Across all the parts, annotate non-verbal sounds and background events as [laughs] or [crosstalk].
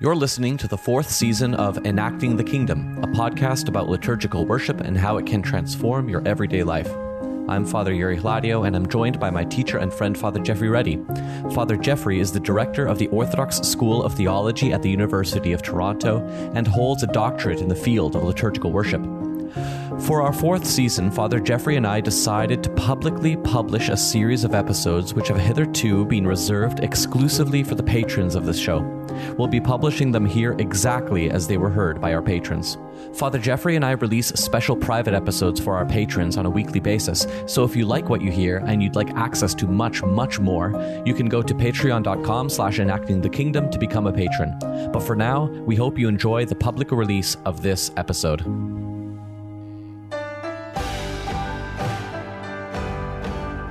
You're listening to the fourth season of Enacting the Kingdom, a podcast about liturgical worship and how it can transform your everyday life. I'm Father Yuri Hladio, and I'm joined by my teacher and friend, Father Geoffrey Ready. Father Geoffrey is the director of the Orthodox School of Theology at the University of Toronto and holds a doctorate in the field of liturgical worship. For our fourth season, Father Geoffrey and I decided to publicly publish a series of episodes which have hitherto been reserved exclusively for the patrons of this show. We'll be publishing them here exactly as they were heard by our patrons. Father Geoffrey and I release special private episodes for our patrons on a weekly basis, so if you like what you hear and you'd like access to much, much more, you can go to patreon.com slash enacting the kingdom to become a patron. But for now, we hope you enjoy the public release of this episode.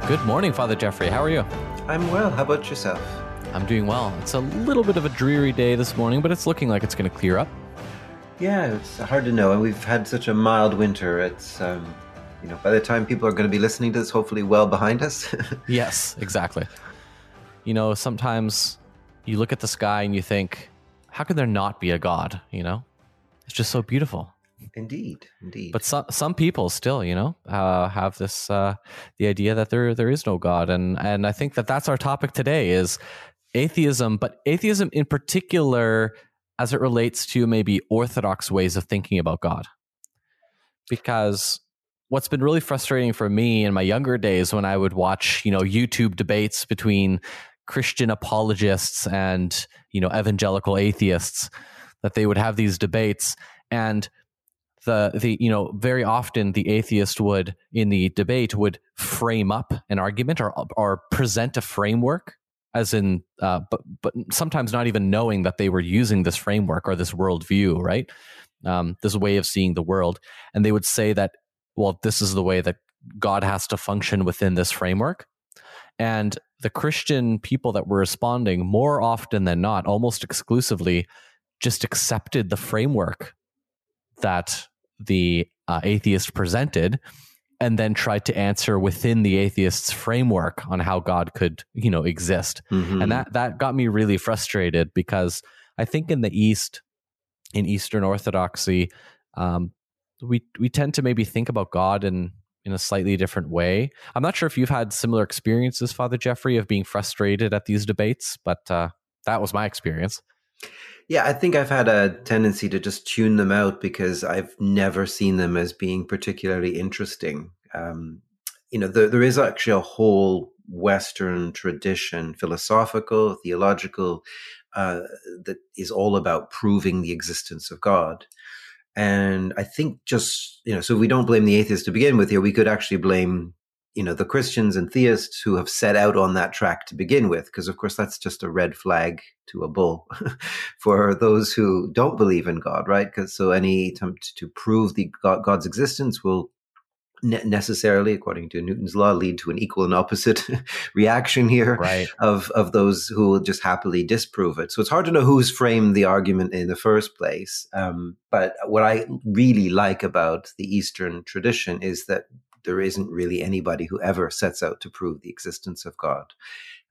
Good morning, Father Geoffrey. How are you? I'm well. How about yourself? I'm doing well. It's a little bit of a dreary day this morning, but it's looking like it's going to clear up. Yeah, it's hard to know. And we've had such a mild winter. It's, um, you know, by the time people are going to be listening to this, hopefully well behind us. [laughs] yes, exactly. You know, sometimes you look at the sky and you think, how could there not be a God? You know, it's just so beautiful. Indeed, indeed. But some some people still, you know, uh, have this uh, the idea that there there is no God, and and I think that that's our topic today is atheism, but atheism in particular as it relates to maybe orthodox ways of thinking about God, because what's been really frustrating for me in my younger days when I would watch, you know, YouTube debates between Christian apologists and you know evangelical atheists, that they would have these debates. And the the you know very often the atheist would in the debate would frame up an argument or or present a framework as in uh, but but sometimes not even knowing that they were using this framework or this worldview right? Um, this way of seeing the world. And they would say that well this is the way that god has to function within this framework. And the christian people that were responding more often than not almost exclusively just accepted the framework that the uh, atheist presented and then tried to answer within the atheist's framework on how God could, you know, exist. Mm-hmm. And that that got me really frustrated because I think in the East, in Eastern Orthodoxy, um, we we tend to maybe think about God in in a slightly different way. I'm not sure if you've had similar experiences, Father Geoffrey, of being frustrated at these debates, but uh, that was my experience. Yeah, I think I've had a tendency to just tune them out because I've never seen them as being particularly interesting. Um, you know, there, there is actually a whole Western tradition, philosophical, theological, uh, that is all about proving the existence of God. And I think just, you know, so we don't blame the atheists to begin with here, we could actually blame you know the christians and theists who have set out on that track to begin with because of course that's just a red flag to a bull [laughs] for those who don't believe in god right because so any attempt to prove the god, god's existence will necessarily according to newton's law lead to an equal and opposite [laughs] reaction here right. of of those who will just happily disprove it so it's hard to know who's framed the argument in the first place um, but what i really like about the eastern tradition is that there isn't really anybody who ever sets out to prove the existence of God.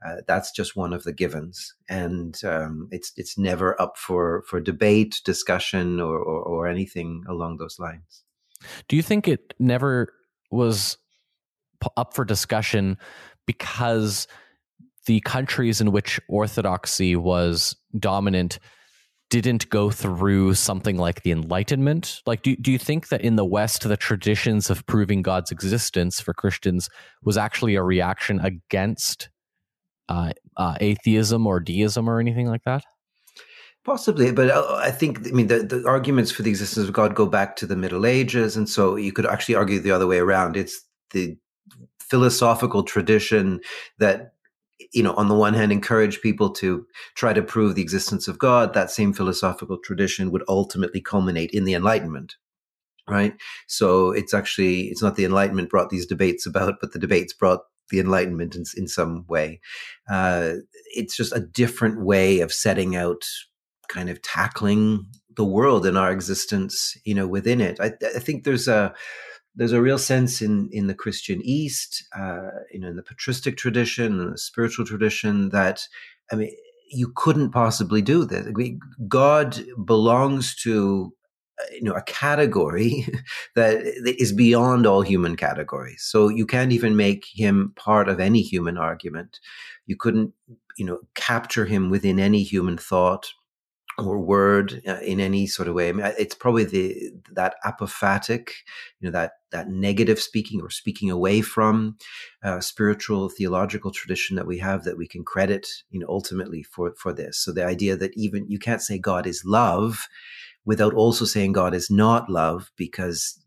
Uh, that's just one of the givens, and um, it's it's never up for for debate, discussion, or, or, or anything along those lines. Do you think it never was up for discussion because the countries in which orthodoxy was dominant didn't go through something like the Enlightenment? Like, do, do you think that in the West, the traditions of proving God's existence for Christians was actually a reaction against uh, uh, atheism or deism or anything like that? Possibly, but uh, I think, I mean, the, the arguments for the existence of God go back to the Middle Ages. And so you could actually argue the other way around. It's the philosophical tradition that you know, on the one hand, encourage people to try to prove the existence of God, that same philosophical tradition would ultimately culminate in the Enlightenment. Right. So it's actually, it's not the Enlightenment brought these debates about, but the debates brought the Enlightenment in, in some way. Uh, it's just a different way of setting out kind of tackling the world and our existence, you know, within it. I, I think there's a, there's a real sense in in the Christian East, uh, you know, in the patristic tradition, the spiritual tradition, that I mean, you couldn't possibly do this. God belongs to uh, you know a category [laughs] that is beyond all human categories. So you can't even make him part of any human argument. You couldn't you know capture him within any human thought or word uh, in any sort of way. I mean, it's probably the that apophatic, you know, that that negative speaking or speaking away from uh, spiritual theological tradition that we have that we can credit, you know, ultimately for for this. So the idea that even you can't say God is love without also saying God is not love because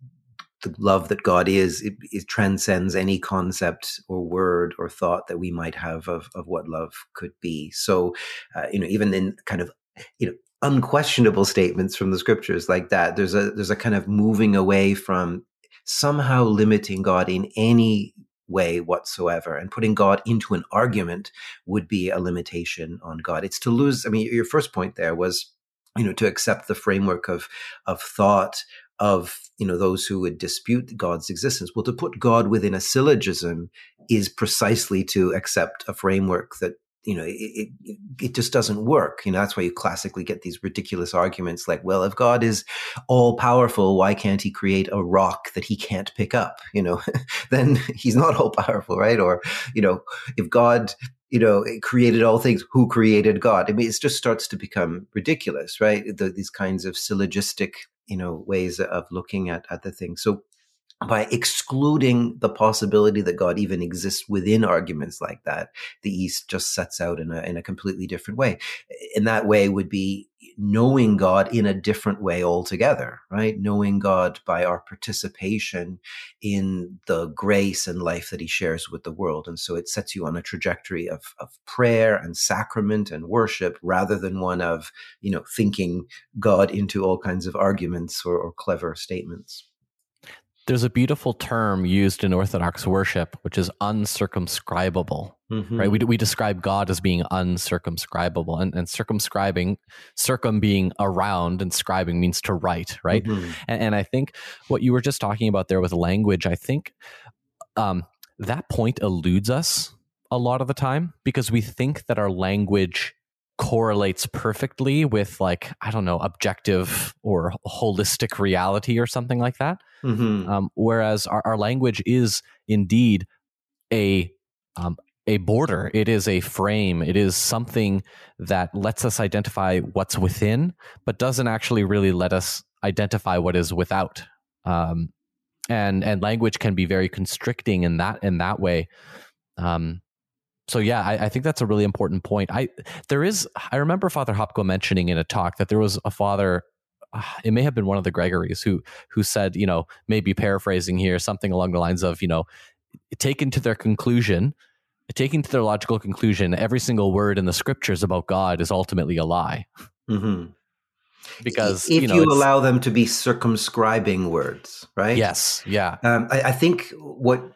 the love that God is, it, it, transcends any concept or word or thought that we might have of, of what love could be. So, uh, you know, even in kind of you know unquestionable statements from the scriptures like that. There's a there's a kind of moving away from somehow limiting god in any way whatsoever and putting god into an argument would be a limitation on god. It's to lose i mean your first point there was you know to accept the framework of of thought of you know those who would dispute god's existence. Well to put god within a syllogism is precisely to accept a framework that you know, it, it, it just doesn't work. You know, that's why you classically get these ridiculous arguments like, well, if God is all powerful, why can't he create a rock that he can't pick up? You know, [laughs] then [laughs] he's not all powerful, right? Or, you know, if God, you know, created all things, who created God? I mean, it just starts to become ridiculous, right? The, these kinds of syllogistic, you know, ways of looking at, at the thing. So by excluding the possibility that God even exists within arguments like that, the East just sets out in a, in a completely different way. In that way would be knowing God in a different way altogether, right? Knowing God by our participation in the grace and life that he shares with the world. And so it sets you on a trajectory of, of prayer and sacrament and worship rather than one of, you know, thinking God into all kinds of arguments or, or clever statements there's a beautiful term used in Orthodox worship, which is uncircumscribable. Mm-hmm. Right? We we describe God as being uncircumscribable, and, and circumscribing, circum being around, and scribing means to write. Right? Mm-hmm. And, and, I think what you were just talking about there with language, I think um, that point eludes us a lot of the time because we think that our language correlates perfectly with like i don't know objective or holistic reality or something like that. Mm-hmm. um, whereas our, our, language is indeed a um, a border. It is a frame. It is something that lets us identify what's within but doesn't actually really let us identify what is without. Um, and and language can be very constricting in that in that way. Um, so yeah, I, I, think that's a really important point. I there is I remember Father Hopko mentioning in a talk that there was a father. Uh, it may have been one of the Gregories who who said, you know, maybe paraphrasing here, something along the lines of, you know, taken to their conclusion, taking to their logical conclusion, every single word in the scriptures about God is ultimately a lie. Mm-hmm. Because if you, know, you allow them to be circumscribing words, right? Yes, yeah. Um, I, I think what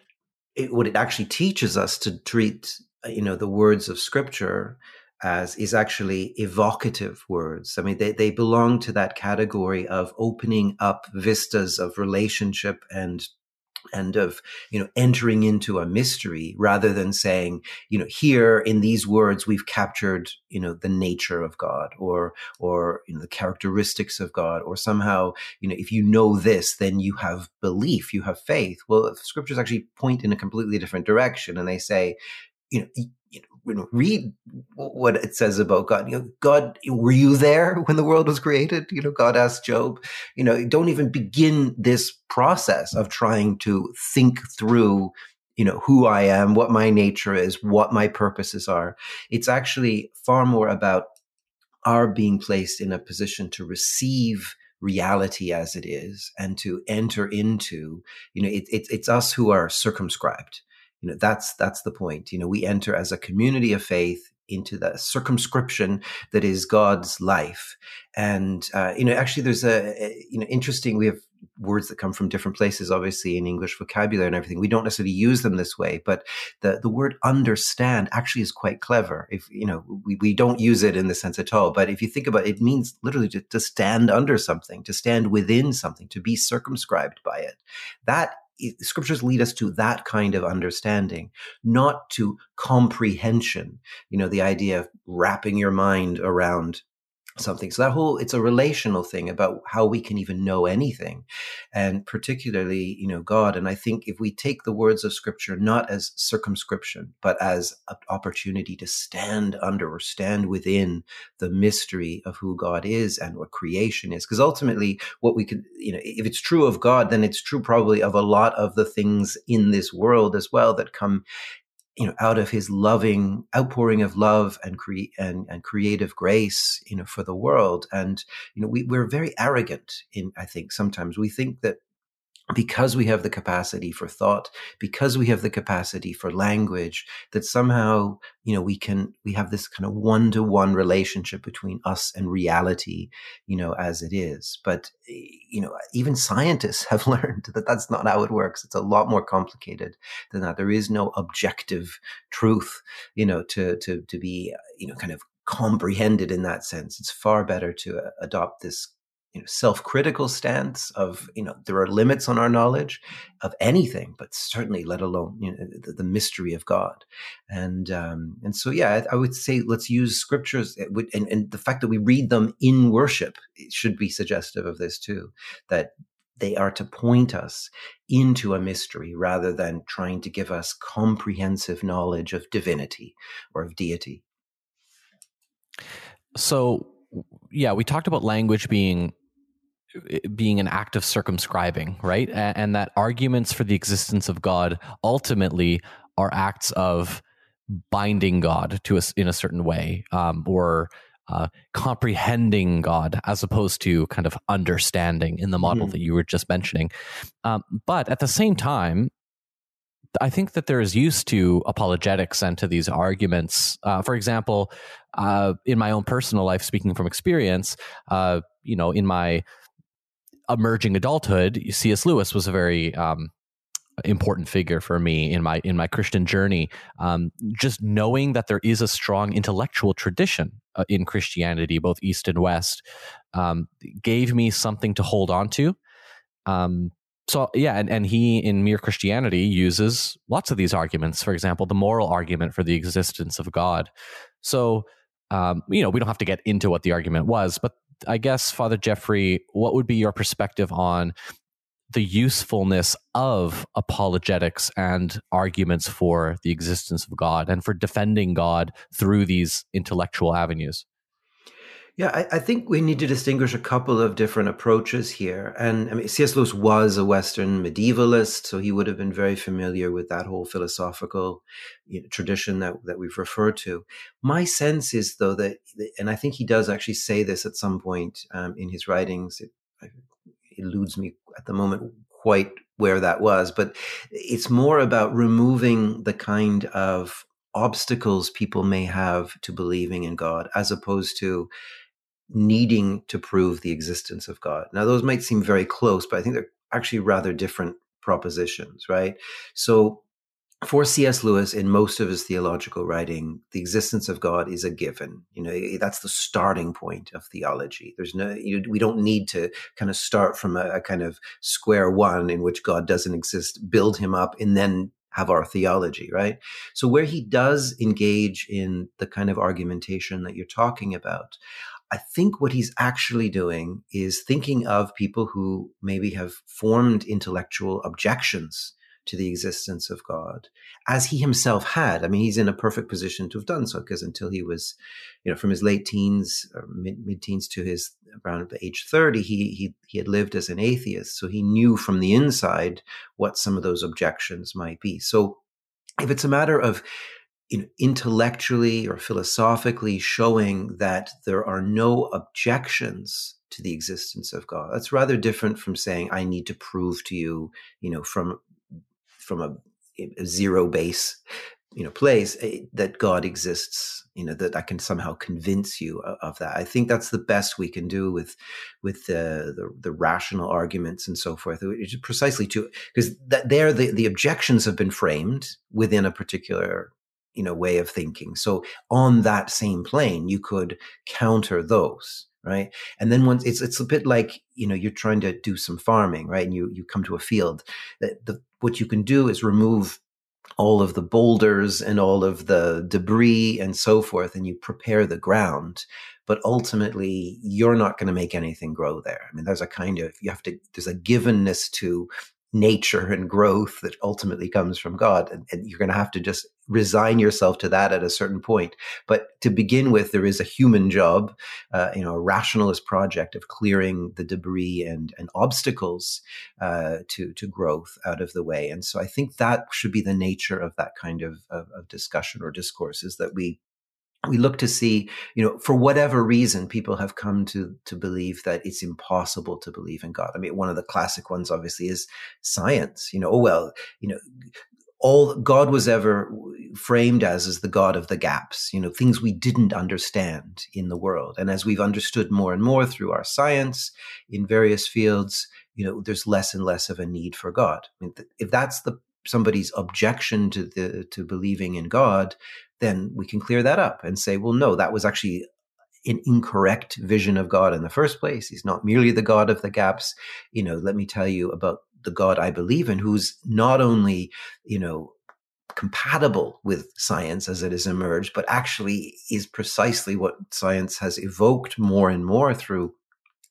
it, what it actually teaches us to treat Uh, you know the words of scripture as is actually evocative words. I mean, they, they belong to that category of opening up vistas of relationship and and of you know entering into a mystery rather than saying you know here in these words we've captured you know the nature of god or or you know the characteristics of god or somehow you know if you know this then you have belief you have faith well scriptures actually point in a completely different direction and they say you know, you know, read what it says about God. You know, God, were you there when the world was created? You know, God asked Job. You know, don't even begin this process of trying to think through. You know who I am, what my nature is, what my purposes are. It's actually far more about our being placed in a position to receive reality as it is and to enter into you know it, it, it's us who are circumscribed you know that's that's the point. You know we enter as a community of faith into the circumscription that is god's life. And uh, you know actually there's a, you know interesting we have words that come from different places obviously in english vocabulary and everything. We don't necessarily use them this way but the the word understand actually is quite clever. If you know we, we don't use it in the sense at all but if you think about it it means literally to, to stand under something to stand within something to be circumscribed by it. That scriptures lead us to that kind of understanding, not to comprehension. You know, the idea of wrapping your mind around something. So that whole it's a relational thing about how we can even know anything, and particularly you know God. And I think if we take the words of Scripture not as circumscription, but as an opportunity to stand under or stand within the mystery of who God is and what creation is, because ultimately what we could you know if it's true of God, then it's true probably of a lot of the things in this world as well that come you know, out of his loving outpouring of love and cre- and, and creative grace, you know, for the world. And, you know, we, we're very arrogant in, I think sometimes we think that because we have the capacity for thought because we have the capacity for language that somehow you know we can we have this kind of one-to-one relationship between us and reality you know as it is. But eh, you know even scientists [laughs] have learned that that's not how it works. It's a lot more complicated than that. There is no objective truth you know to to to be you know kind of comprehended in that sense. It's far better to uh, adopt this you know, self-critical stance of you know there are limits on our knowledge of anything, but certainly let alone you know, the, the mystery of God, and um, and so yeah, I, I, would say let's use scriptures eh, and, and the fact that we read them in worship should be suggestive of this too, that they are to point us into a mystery rather than trying to give us comprehensive knowledge of divinity or of deity. So yeah, we talked about language being being an act of circumscribing, right? And, and, that arguments for the existence of God ultimately are acts of binding God to us in a certain way, um, or uh, comprehending God as opposed to kind of understanding in the model mm-hmm. that you were just mentioning. Um, but at the same time, I think that there is use to apologetics and to these arguments. Uh, for example, uh, in my own personal life, speaking from experience, uh, you know, in my emerging adulthood, C.S. Lewis was a very um, important figure for me in my in my Christian journey. Um, just knowing that there is a strong intellectual tradition uh, in Christianity, both East and West, um, gave me something to hold on to. Um, so yeah, and, and he in Mere Christianity uses lots of these arguments. For example, the moral argument for the existence of God. So um, you know, we don't have to get into what the argument was, but I guess, Father Geoffrey, what would be your perspective on the usefulness of apologetics and arguments for the existence of God and for defending God through these intellectual avenues? Yeah, I, I, think we need to distinguish a couple of different approaches here. And I mean, C.S. Lewis was a Western medievalist, so he would have been very familiar with that whole philosophical you know, tradition that, that we've referred to. My sense is, though, that, and I think he does actually say this at some point um, in his writings, it, it eludes me at the moment quite where that was, but it's more about removing the kind of obstacles people may have to believing in God as opposed to needing to prove the existence of God. Now, those might seem very close, but I think they're actually rather different propositions, right? So, for C.S. Lewis, in most of his theological writing, the existence of God is a given. You know, that's the starting point of theology. There's no, you, we don't need to kind of start from a, a kind of square one in which God doesn't exist, build him up, and then have our theology, right? So where he does engage in the kind of argumentation that you're talking about, I think what he's actually doing is thinking of people who maybe have formed intellectual objections to the existence of God, as he himself had. I mean, he's in a perfect position to have done so because until he was, you know, from his late teens or mid teens to his around the age 30, he, he, he had lived as an atheist. So he knew from the inside what some of those objections might be. So if it's a matter of you know, intellectually or philosophically showing that there are no objections to the existence of God. That's rather different from saying I need to prove to you, you know, from from a, a zero base, you know, place eh, that God exists. You know that I can somehow convince you of, that. I think that's the best we can do with with the the, the rational arguments and so forth. Precisely to because that there the the objections have been framed within a particular you know way of thinking so on that same plane you could counter those right? And then once it's it's a bit like you know you're trying to do some farming, right? And you you come to a field. That the, what you can do is remove all of the boulders and all of the debris and so forth, and you prepare the ground. But ultimately, you're not going to make anything grow there. I mean, there's a kind of you have to. There's a givenness to nature and growth that ultimately comes from God. And, and you're going to have to just resign yourself to that at a certain point. But to begin with, there is a human job, uh, you know, a rationalist project of clearing the debris and, and obstacles uh, to, to growth out of the way. And so I think that should be the nature of that kind of, of, of discussion or discourse is that we we look to see, you know, for whatever reason, people have come to to believe that it's impossible to believe in God. I mean, one of the classic ones, obviously, is science. You know, oh well, you know, all God was ever framed as is the God of the gaps. You know, things we didn't understand in the world, and as we've understood more and more through our science in various fields, you know, there's less and less of a need for God. I mean, if that's the somebody's objection to the to believing in God, then we can clear that up and say, well, no, that was actually an incorrect vision of God in the first place. He's not merely the God of the gaps. You know, let me tell you about the God I believe in, who's not only, you know, compatible with science as it has emerged, but actually is precisely what science has evoked more and more through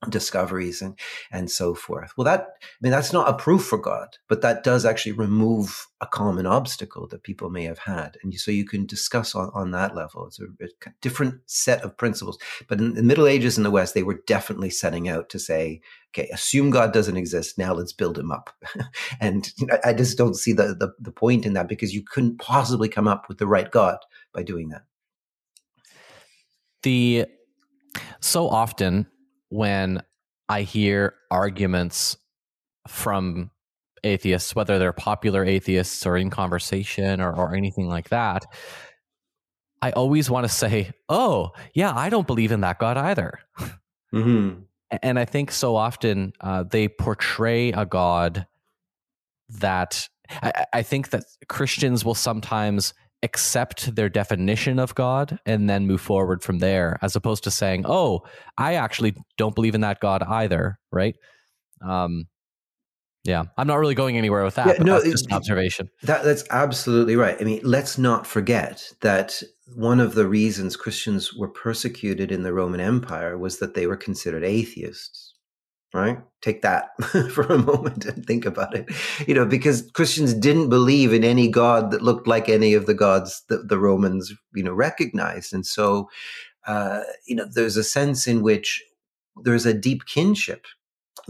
discoveries and and so forth. Well that i mean that's not a proof for god but that does actually remove a common obstacle that people may have had. And so you can discuss on, on that level. It's a, a different set of principles. But in the middle ages in the west they were definitely setting out to say okay assume god doesn't exist. Now let's build him up. [laughs] And i just don't see the, the the point in that because you couldn't possibly come up with the right god by doing that. The so often when I hear arguments from atheists, whether they're popular atheists or in conversation or, or anything like that, I always want to say, oh, yeah, I don't believe in that God either. Mm-hmm. And I think so often uh, they portray a God that I, I think that Christians will sometimes accept their definition of God and then move forward from there, as opposed to saying, "Oh, I actually don't believe in that God either." Right? Um, yeah, I'm not really going anywhere with that. Yeah, no, that's just an observation. That, that's absolutely right. I mean, let's not forget that one of the reasons Christians were persecuted in the Roman Empire was that they were considered atheists right? Take that [laughs] for a moment and think about it. You know, because Christians didn't believe in any God that looked like any of the gods that the Romans, you know, recognized. And so, uh, you know, there's a sense in which there's a deep kinship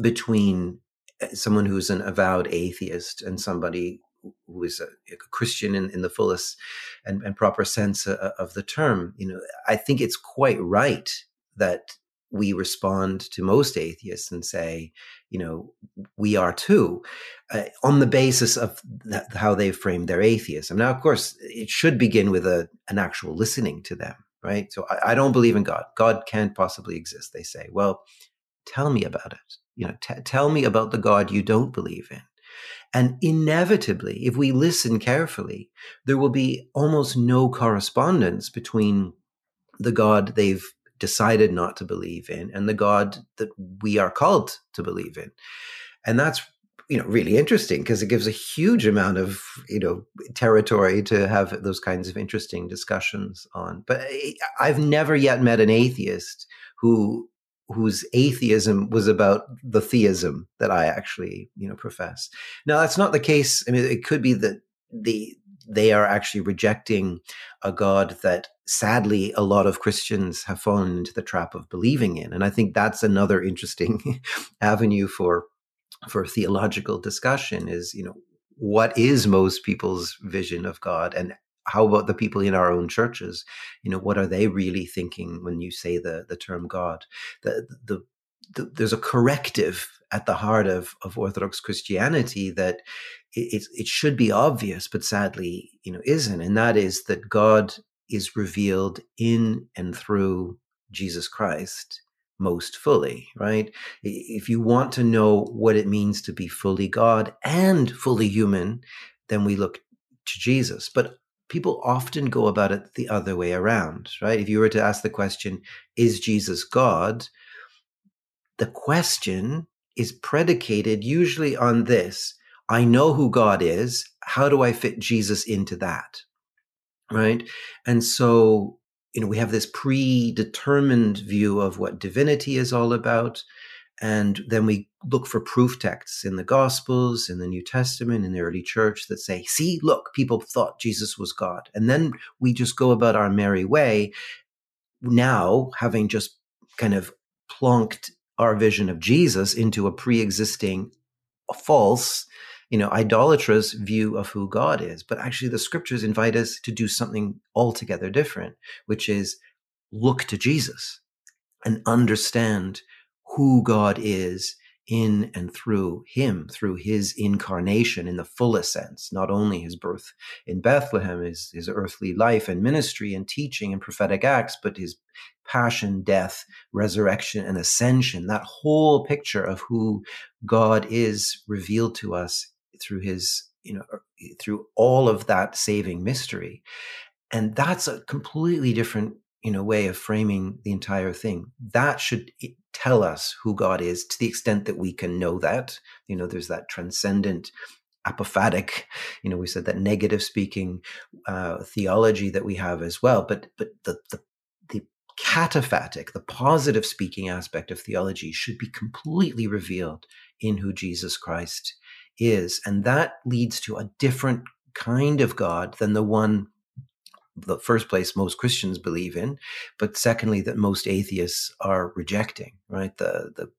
between uh, someone who's an avowed atheist and somebody who is a, a Christian in, in, the fullest and, and proper sense uh, of the term. You know, I think it's quite right that we respond to most atheists and say, you know, we are too, uh, on the basis of how they frame their atheism. Now, of course, it should begin with a, an actual listening to them, right? So I, I don't believe in God. God can't possibly exist, they say. Well, tell me about it. You know, t- tell me about the God you don't believe in. And inevitably, if we listen carefully, there will be almost no correspondence between the God they've decided not to believe in and the God that we are called to believe in. And that's you know really interesting because it gives a huge amount of you know territory to have those kinds of interesting discussions on. But eh, i've never yet met an atheist who whose atheism was about the theism that i actually you know profess. Now that's not the case. I mean it could be that the they are actually rejecting a God that sadly a lot of Christians have fallen into the trap of believing in. And I think that's another interesting [laughs] avenue for for theological discussion is, you know, what is most people's vision of God and how about the people in our own churches? You know, what are they really thinking when you say the the term God? The the, the there's a corrective at the heart of, of Orthodox Christianity that it, it should be obvious, but sadly, you know, isn't. And that is that God is revealed in and through Jesus Christ most fully, right? If you want to know what it means to be fully God and fully human, then we look to Jesus. But people often go about it the other way around, right? If you were to ask the question, is Jesus God? the question is predicated usually on this I know who God is. How do I fit Jesus into that? Right. And so, you know, we have this predetermined view of what divinity is all about. And then we look for proof texts in the Gospels, in the New Testament, in the early church that say, see, look, people thought Jesus was God. And then we just go about our merry way. Now, having just kind of plunked our vision of Jesus into a pre existing false, you know, idolatrous view of who God is. But actually, the scriptures invite us to do something altogether different, which is look to Jesus and understand who God is in and through him, through his incarnation in the fullest sense, not only his birth in Bethlehem, his, his earthly life and ministry and teaching and prophetic acts, but his passion, death, resurrection, and ascension. That whole picture of who God is revealed to us through his, you know, through all of that saving mystery. And that's a completely different you know way of framing the entire thing. That should tell us who god is to the extent that we can know that. You know there's that transcendent apophatic you know we said that negative speaking uh, theology that we have as well. But but the, the the cataphatic the positive speaking aspect of theology should be completely revealed in who jesus christ is and that leads to a different kind of god than the one the first place most Christians believe in, but secondly that most atheists are rejecting. Right, the the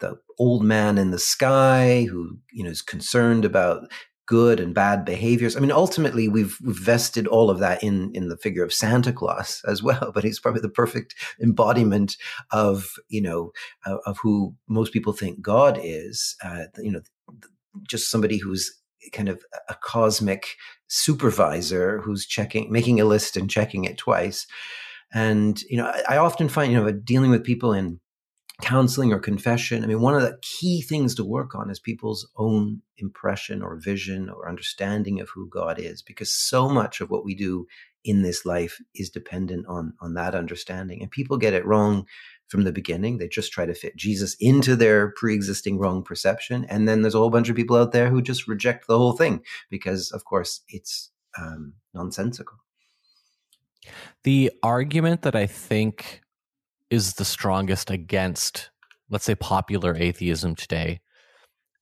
the old man in the sky who you know is concerned about good and bad behaviors. I mean, ultimately, we've, we've vested all of that in in the figure of Santa Claus [laughs] as well. But he's probably the perfect embodiment of you know of, of who most people think God is. Uh, you know, just somebody who's kind of a cosmic supervisor who's checking, making a list and checking it twice. And, you know, I, I often find, you know, dealing with people in counseling or confession, I mean, one of the key things to work on is people's own impression or vision or understanding of who God is, because so much of what we do in this life is dependent on on that understanding. And people get it wrong from the beginning. They just try to fit Jesus into their pre-existing wrong perception, and then there's a whole bunch of people out there who just reject the whole thing because, of course, it's um, nonsensical. The argument that I think is the strongest against, let's say, popular atheism today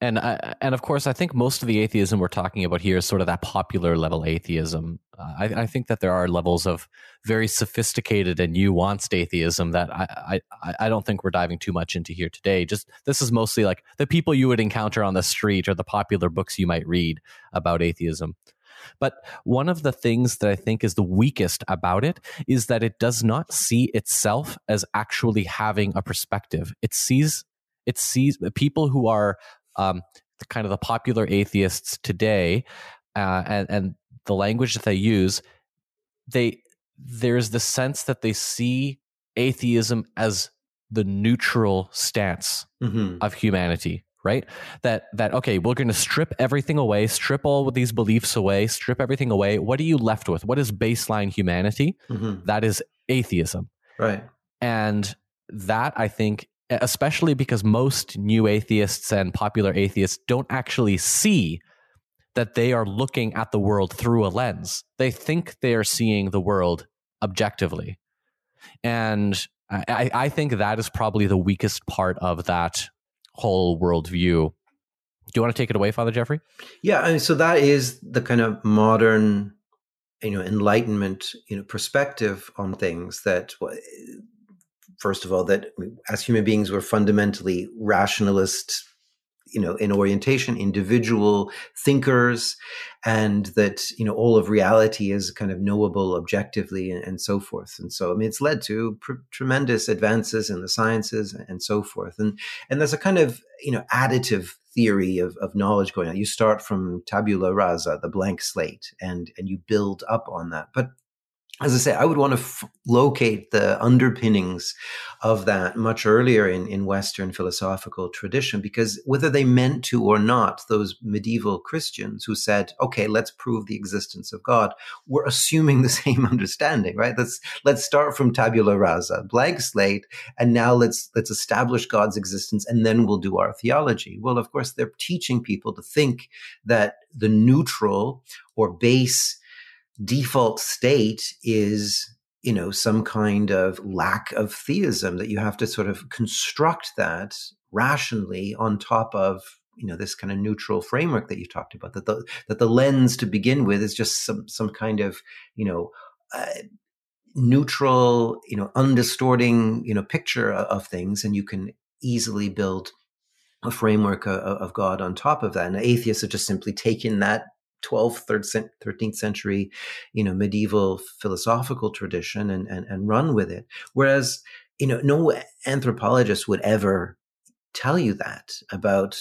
and I, and of course, I think most of the atheism we're talking about here is sort of that popular level atheism. Uh, I, I, think that there are levels of very sophisticated and nuanced atheism that I, I, I don't think we're diving too much into here today. Just this is mostly like the people you would encounter on the street or the popular books you might read about atheism. But one of the things that I think is the weakest about it is that it does not see itself as actually having a perspective. It sees it sees people who are um, kind of the popular atheists today uh, and, and the language that they use, they there's the sense that they see atheism as the neutral stance mm-hmm. of humanity right? That that okay we're going to strip everything away strip all of these beliefs away strip everything away. What are you left with? What is baseline humanity? Mm-hmm. that is atheism. Right. And that i think especially because most new atheists and popular atheists don't actually see that they are looking at the world through a lens. They think they are seeing the world objectively. And I, I think that is probably the weakest part of that whole worldview. Do you want to take it away, Father Geoffrey? Yeah, I mean, so that is the kind of modern, you know, enlightenment, you know, perspective on things that first of all, that as human beings, we're fundamentally rationalist, you know, in orientation, individual thinkers, and that, you know, all of reality is kind of knowable objectively and, and so forth. And so, I mean, it's led to pr- tremendous advances in the sciences and so forth. And, and there's a kind of, you know, additive theory of, of knowledge going on. You start from tabula rasa, the blank slate, and, and you build up on that. But as I say, I would want to f- locate the underpinnings of that much earlier in, in Western philosophical tradition, because whether they meant to or not, those medieval Christians who said, okay, let's prove the existence of God, were assuming the [laughs] same understanding, right? Let's, let's start from tabula rasa, blank slate, and now let's, let's establish God's existence and then we'll do our theology. Well, of course, they're teaching people to think that the neutral or base default state is you know some kind of lack of theism that you have to sort of construct that rationally on top of you know this kind of neutral framework that you talked about that the that the lens to begin with is just some some kind of you know uh, neutral you know undistorting you know picture of, of things and you can easily build a framework of, of God on top of that. And atheists are just simply taking that 12th, 13th century, you know, medieval philosophical tradition and, and, and run with it. Whereas, you know, no anthropologist would ever tell you that about,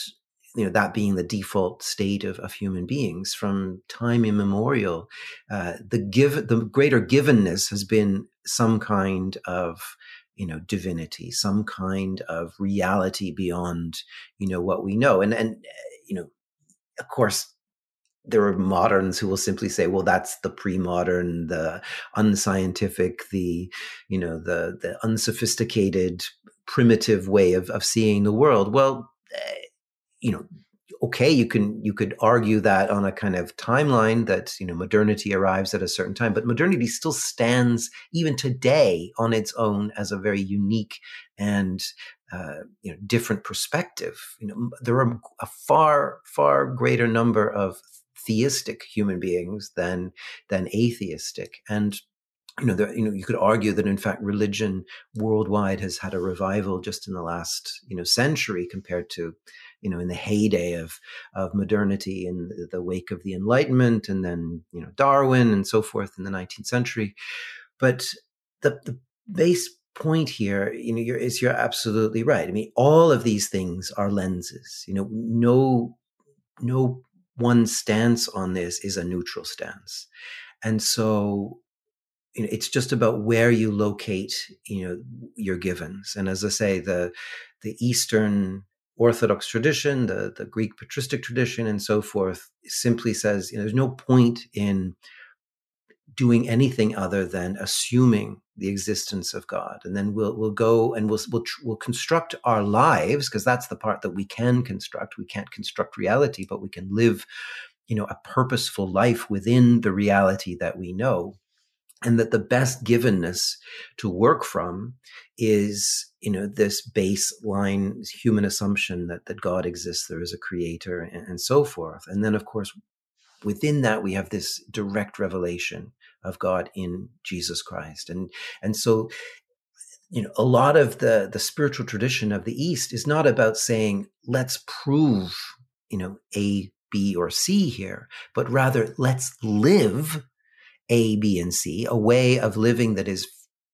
you know, that being the default state of, of human beings from time immemorial. Uh, the give, the greater givenness has been some kind of, you know divinity some kind of reality beyond you know what we know and and you know of course there are moderns who will simply say, well, that's the pre-modern, the unscientific, the, you know, the, the unsophisticated, primitive way of, of seeing the world. Well, eh, you know, okay, you can, you could argue that on a kind of timeline that, you know, modernity arrives at a certain time, but modernity still stands even today on its own as a very unique and uh, you know different perspective you know there are a far far greater number of theistic human beings than than atheistic and you know, there, you know, you could argue that in fact religion worldwide has had a revival just in the last you know century compared to you know in the heyday of of modernity in the wake of the Enlightenment and then you know Darwin and so forth in the 19th century. But the the base point here, you know, you're, is you're absolutely right. I mean, all of these things are lenses. You know, no no one stance on this is a neutral stance. And so you know, it's just about where you locate, you know, your givens. And as I say, the the Eastern Orthodox tradition, the the Greek patristic tradition, and so forth, simply says you know, there's no point in doing anything other than assuming the existence of God, and then we'll we'll go and we'll we'll, we'll construct our lives because that's the part that we can construct. We can't construct reality, but we can live, you know, a purposeful life within the reality that we know, and that the best givenness to work from is you know this baseline human assumption that that God exists, there is a creator, and, and so forth, and then of course within that we have this direct revelation of God in Jesus Christ. And and so you know a lot of the the spiritual tradition of the east is not about saying let's prove you know a b or c here but rather let's live a b and c a way of living that is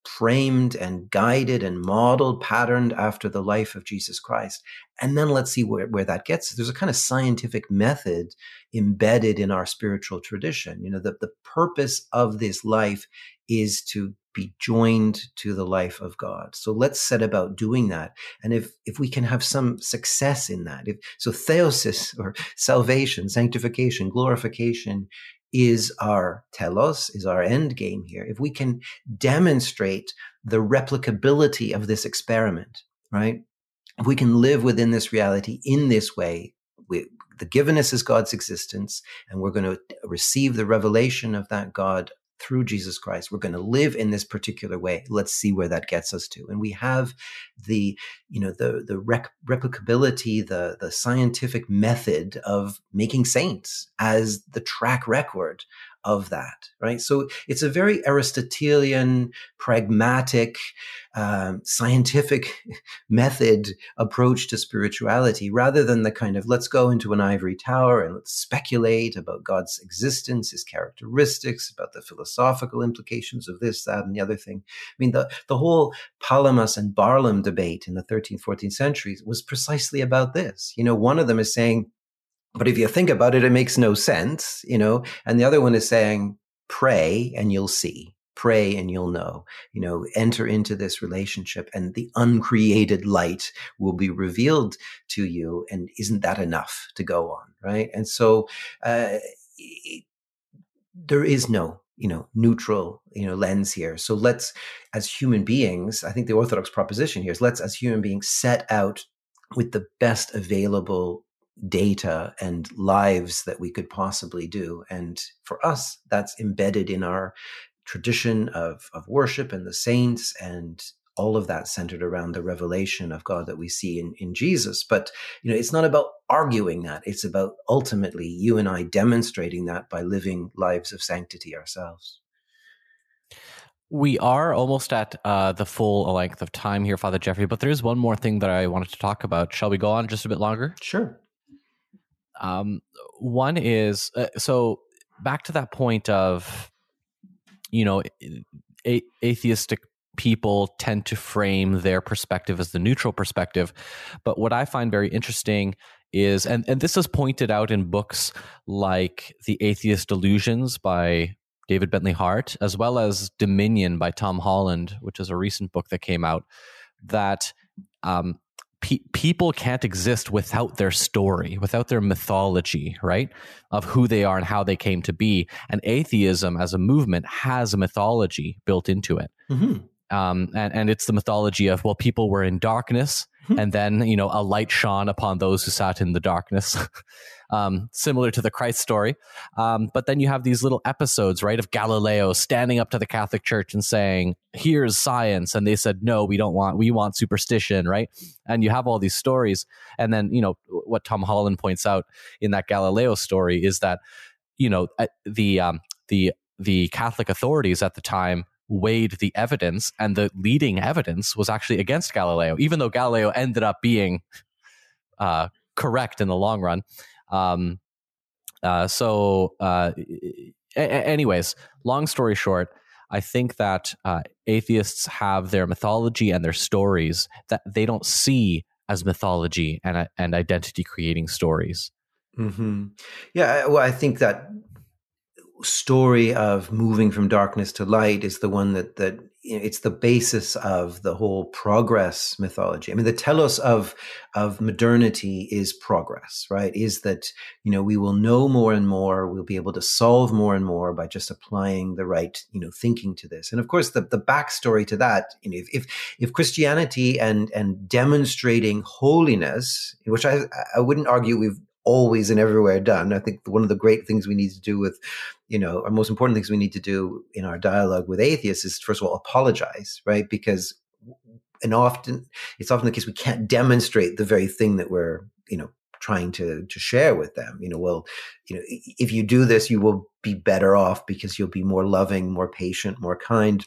framed and guided and modeled, patterned after the life of Jesus Christ. And then let's see where, where that gets. There's a kind of scientific method embedded in our spiritual tradition. You know, that the purpose of this life is to be joined to the life of God. So let's set about doing that. And if if we can have some success in that, if so theosis or salvation, sanctification, glorification is our telos, is our end game here. If we can demonstrate the replicability of this experiment, right? If we can live within this reality in this way, we, the givenness is God's existence, and we're going to receive the revelation of that God through Jesus Christ. We're going to live in this particular way. Let's see where that gets us to. And we have the, you know, the the rec- replicability, the the scientific method of making saints as the track record of that, right? So it's a very Aristotelian, pragmatic, um, scientific [laughs] method approach to spirituality rather than the kind of let's go into an ivory tower and let's speculate about God's existence, his characteristics, about the philosophical implications of this, that, and the other thing. I mean, the, the whole Palamas and Barlaam debate in the 13th, 14th centuries was precisely about this. You know, one of them is saying, but if you think about it, it makes no sense, you know. And the other one is saying, pray and you'll see. pray and you'll know you know enter into this relationship and the uncreated light will be revealed to you and isn't that enough to go on right and so uh, it, there is no you know neutral you know lens here so let's as human beings i think the orthodox proposition here is let's as human beings set out with the best available data and lives that we could possibly do and for us that's embedded in our tradition of of worship and the saints and all of that centered around the revelation of God that we see in, in Jesus. But you know, it's not about arguing that. It's about ultimately you and I demonstrating that by living lives of sanctity ourselves. We are almost at uh, the full length of time here, Father Geoffrey, but there is one more thing that I wanted to talk about. Shall we go on just a bit longer? Sure. Um, one is uh, so back to that point of, you know, a- atheistic people tend to frame their perspective as the neutral perspective. But what I find very interesting is, and, and this is pointed out in books like The Atheist Delusions by David Bentley Hart, as well as Dominion by Tom Holland, which is a recent book that came out, that um, pe- people can't exist without their story, without their mythology, right? Of who they are and how they came to be. And atheism as a movement has a mythology built into it. Mm-hmm. Um, and, and it's the mythology of, well, people were in darkness hmm. and then, you know, a light shone upon those who sat in the darkness. [laughs] um, similar to the Christ story. Um, but then you have these little episodes, right, of Galileo standing up to the Catholic Church and saying, here's science. And they said, no, we don't want, we want superstition, right? And you have all these stories. And then, you know, what Tom Holland points out in that Galileo story is that, you know, the, um, the, the Catholic authorities at the time weighed the evidence, and the leading evidence was actually against Galileo, even though Galileo ended up being uh, correct in the long run. Um, uh, so, uh, a- anyways, long story short, I think that uh, atheists have their mythology and their stories that they don't see as mythology and and identity creating stories. Mm-hmm. Yeah, well, I think that story of moving from darkness to light is the one that that it's the basis of the whole progress mythology. I mean, the telos of of modernity is progress, right? Is that you know we will know more and more, we'll be able to solve more and more by just applying the right you know thinking to this. And of course, the the backstory to that, you know, if if, if Christianity and and demonstrating holiness, which I I wouldn't argue we've always and everywhere done. I think one of the great things we need to do with, you know, our most important things we need to do in our dialogue with atheists is first of all apologize, right? Because and often it's often the case we can't demonstrate the very thing that we're, you know, trying to to share with them. You know, well, you know, if you do this, you will be better off because you'll be more loving, more patient, more kind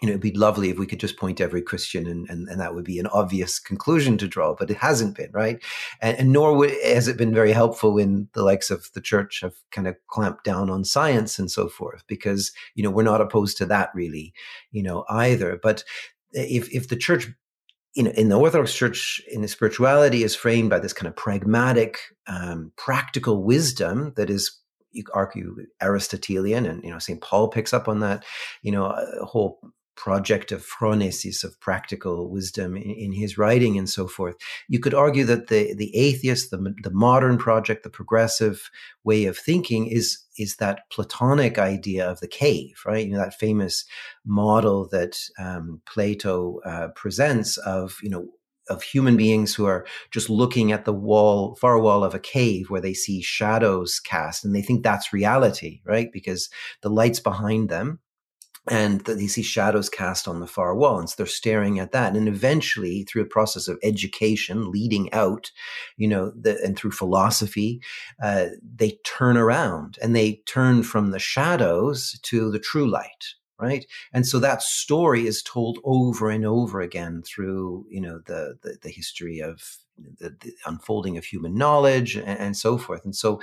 you know, it'd be lovely if we could just point every Christian and, and, and that would be an obvious conclusion to draw, but it hasn't been, right? And, and nor would, has it been very helpful when the likes of the church have kind of clamped down on science and so forth, because, you know, we're not opposed to that really, you know, either. But if, if the church you know, in the Orthodox Church, in the spirituality is framed by this kind of pragmatic, um, practical wisdom that is you argue Aristotelian, and you know Saint Paul picks up on that. You know, a whole project of phronesis, of practical wisdom in, in, his writing and so forth. You could argue that the, the atheist, the, the modern project, the progressive way of thinking is, is that Platonic idea of the cave, right? You know, that famous model that um, Plato uh, presents of, you know, of human beings who are just looking at the wall, far wall of a cave where they see shadows cast and they think that's reality, right? Because the light's behind them and that they see shadows cast on the far wall and so they're staring at that and eventually through a process of education leading out you know the, and through philosophy uh, they turn around and they turn from the shadows to the true light right and so that story is told over and over again through you know the the, the history of the, the, unfolding of human knowledge and, and, so forth. And so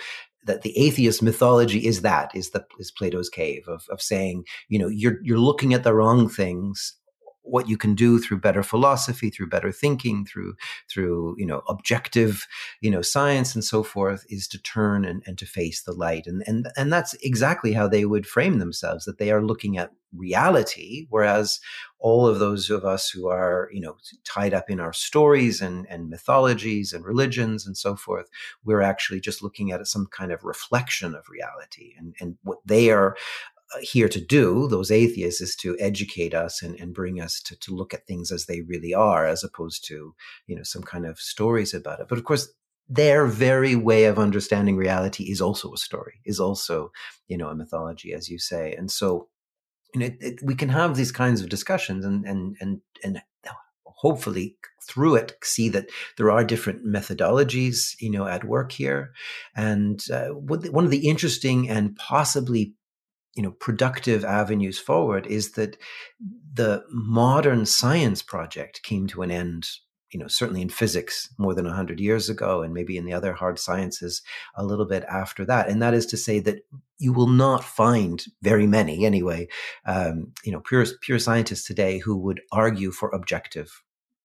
that the atheist mythology is that is the is Plato's cave of of saying you know you're you're looking at the wrong things what you can do through better philosophy, through better thinking, through through you know objective you know science and so forth, is to turn and, and to face the light, and and and that's exactly how they would frame themselves that they are looking at reality, whereas all of those of us who are you know tied up in our stories and and mythologies and religions and so forth, we're actually just looking at some kind of reflection of reality, and and what they are here to do, those atheists, is to educate us and, and bring us to, to look at things as they really are, as opposed to, you know, some kind of stories about it. But of course, their very way of understanding reality is also a story, is also, you know, a mythology, as you say. And so, you know, it, it, we can have these kinds of discussions and, and, and, and hopefully through it see that there are different methodologies you know at work here and uh, one of the interesting and possibly you know productive avenues forward is that the modern science project came to an end you know certainly in physics more than 100 years ago and maybe in the other hard sciences a little bit after that. And that is to say that you will not find very many anyway um, you know pure pure scientists today who would argue for objective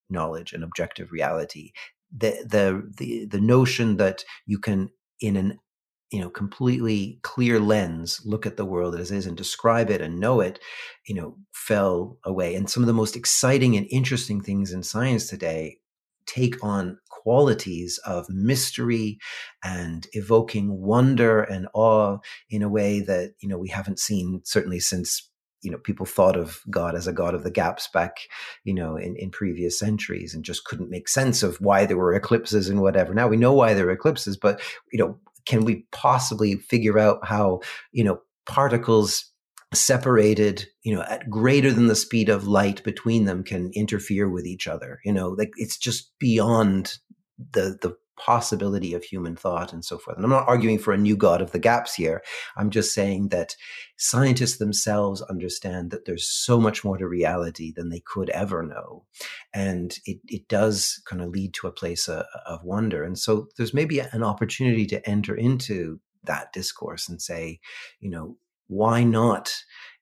knowledge and objective reality. The the the, the notion that you can in an you know completely clear lens look at the world as is and describe it and know it you know fell away. And some of the most exciting and interesting things in science today take on qualities of mystery and evoking wonder and awe in a way that you know we haven't seen certainly since you know people thought of god as a god of the gaps back you know in, in previous centuries and just couldn't make sense of why there were eclipses and whatever. Now we know why there are eclipses but you know can we possibly figure out how you know particles separated you know at greater than the speed of light between them can interfere with each other you know? Like it's just beyond the the possibility of human thought and so forth. And I'm not arguing for a new God of the gaps here. I'm just saying that scientists themselves understand that there's so much more to reality than they could ever know. And it, it does kind of lead to a place of, uh, of wonder. And so there's maybe an opportunity to enter into that discourse and say, you know, why not,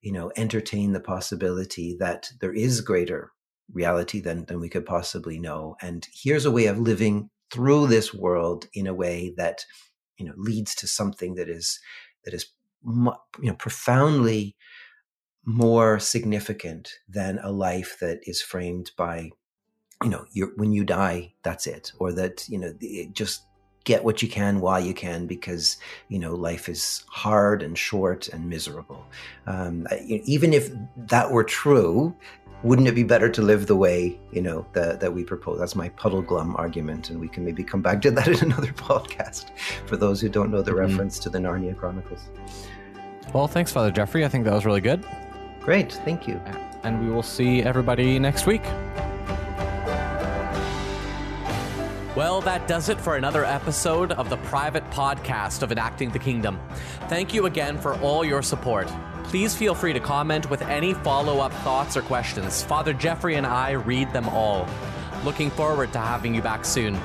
you know, entertain the possibility that there is greater reality than, than we could possibly know. And here's a way of living through this world in a way that you know leads to something that is that is you know profoundly more significant than a life that is framed by you know when you die that's it. Or that you know just get what you can while you can because you know life is hard and short and miserable. Um, even if that were true wouldn't it be better to live the way you know that, that we propose? That's my Puddleglum argument and we can maybe come back to that in [laughs] another podcast for those who don't know the mm-hmm. reference to the narnia chronicles. Well thanks father Geoffrey. I think that was really good. Great. Thank you. And we will see everybody next week. Well, that does it for another episode of the private podcast of Enacting the Kingdom. Thank you again for all your support please feel free to comment with any follow up thoughts or questions. Father Geoffrey and I read them all. Looking forward to having you back soon.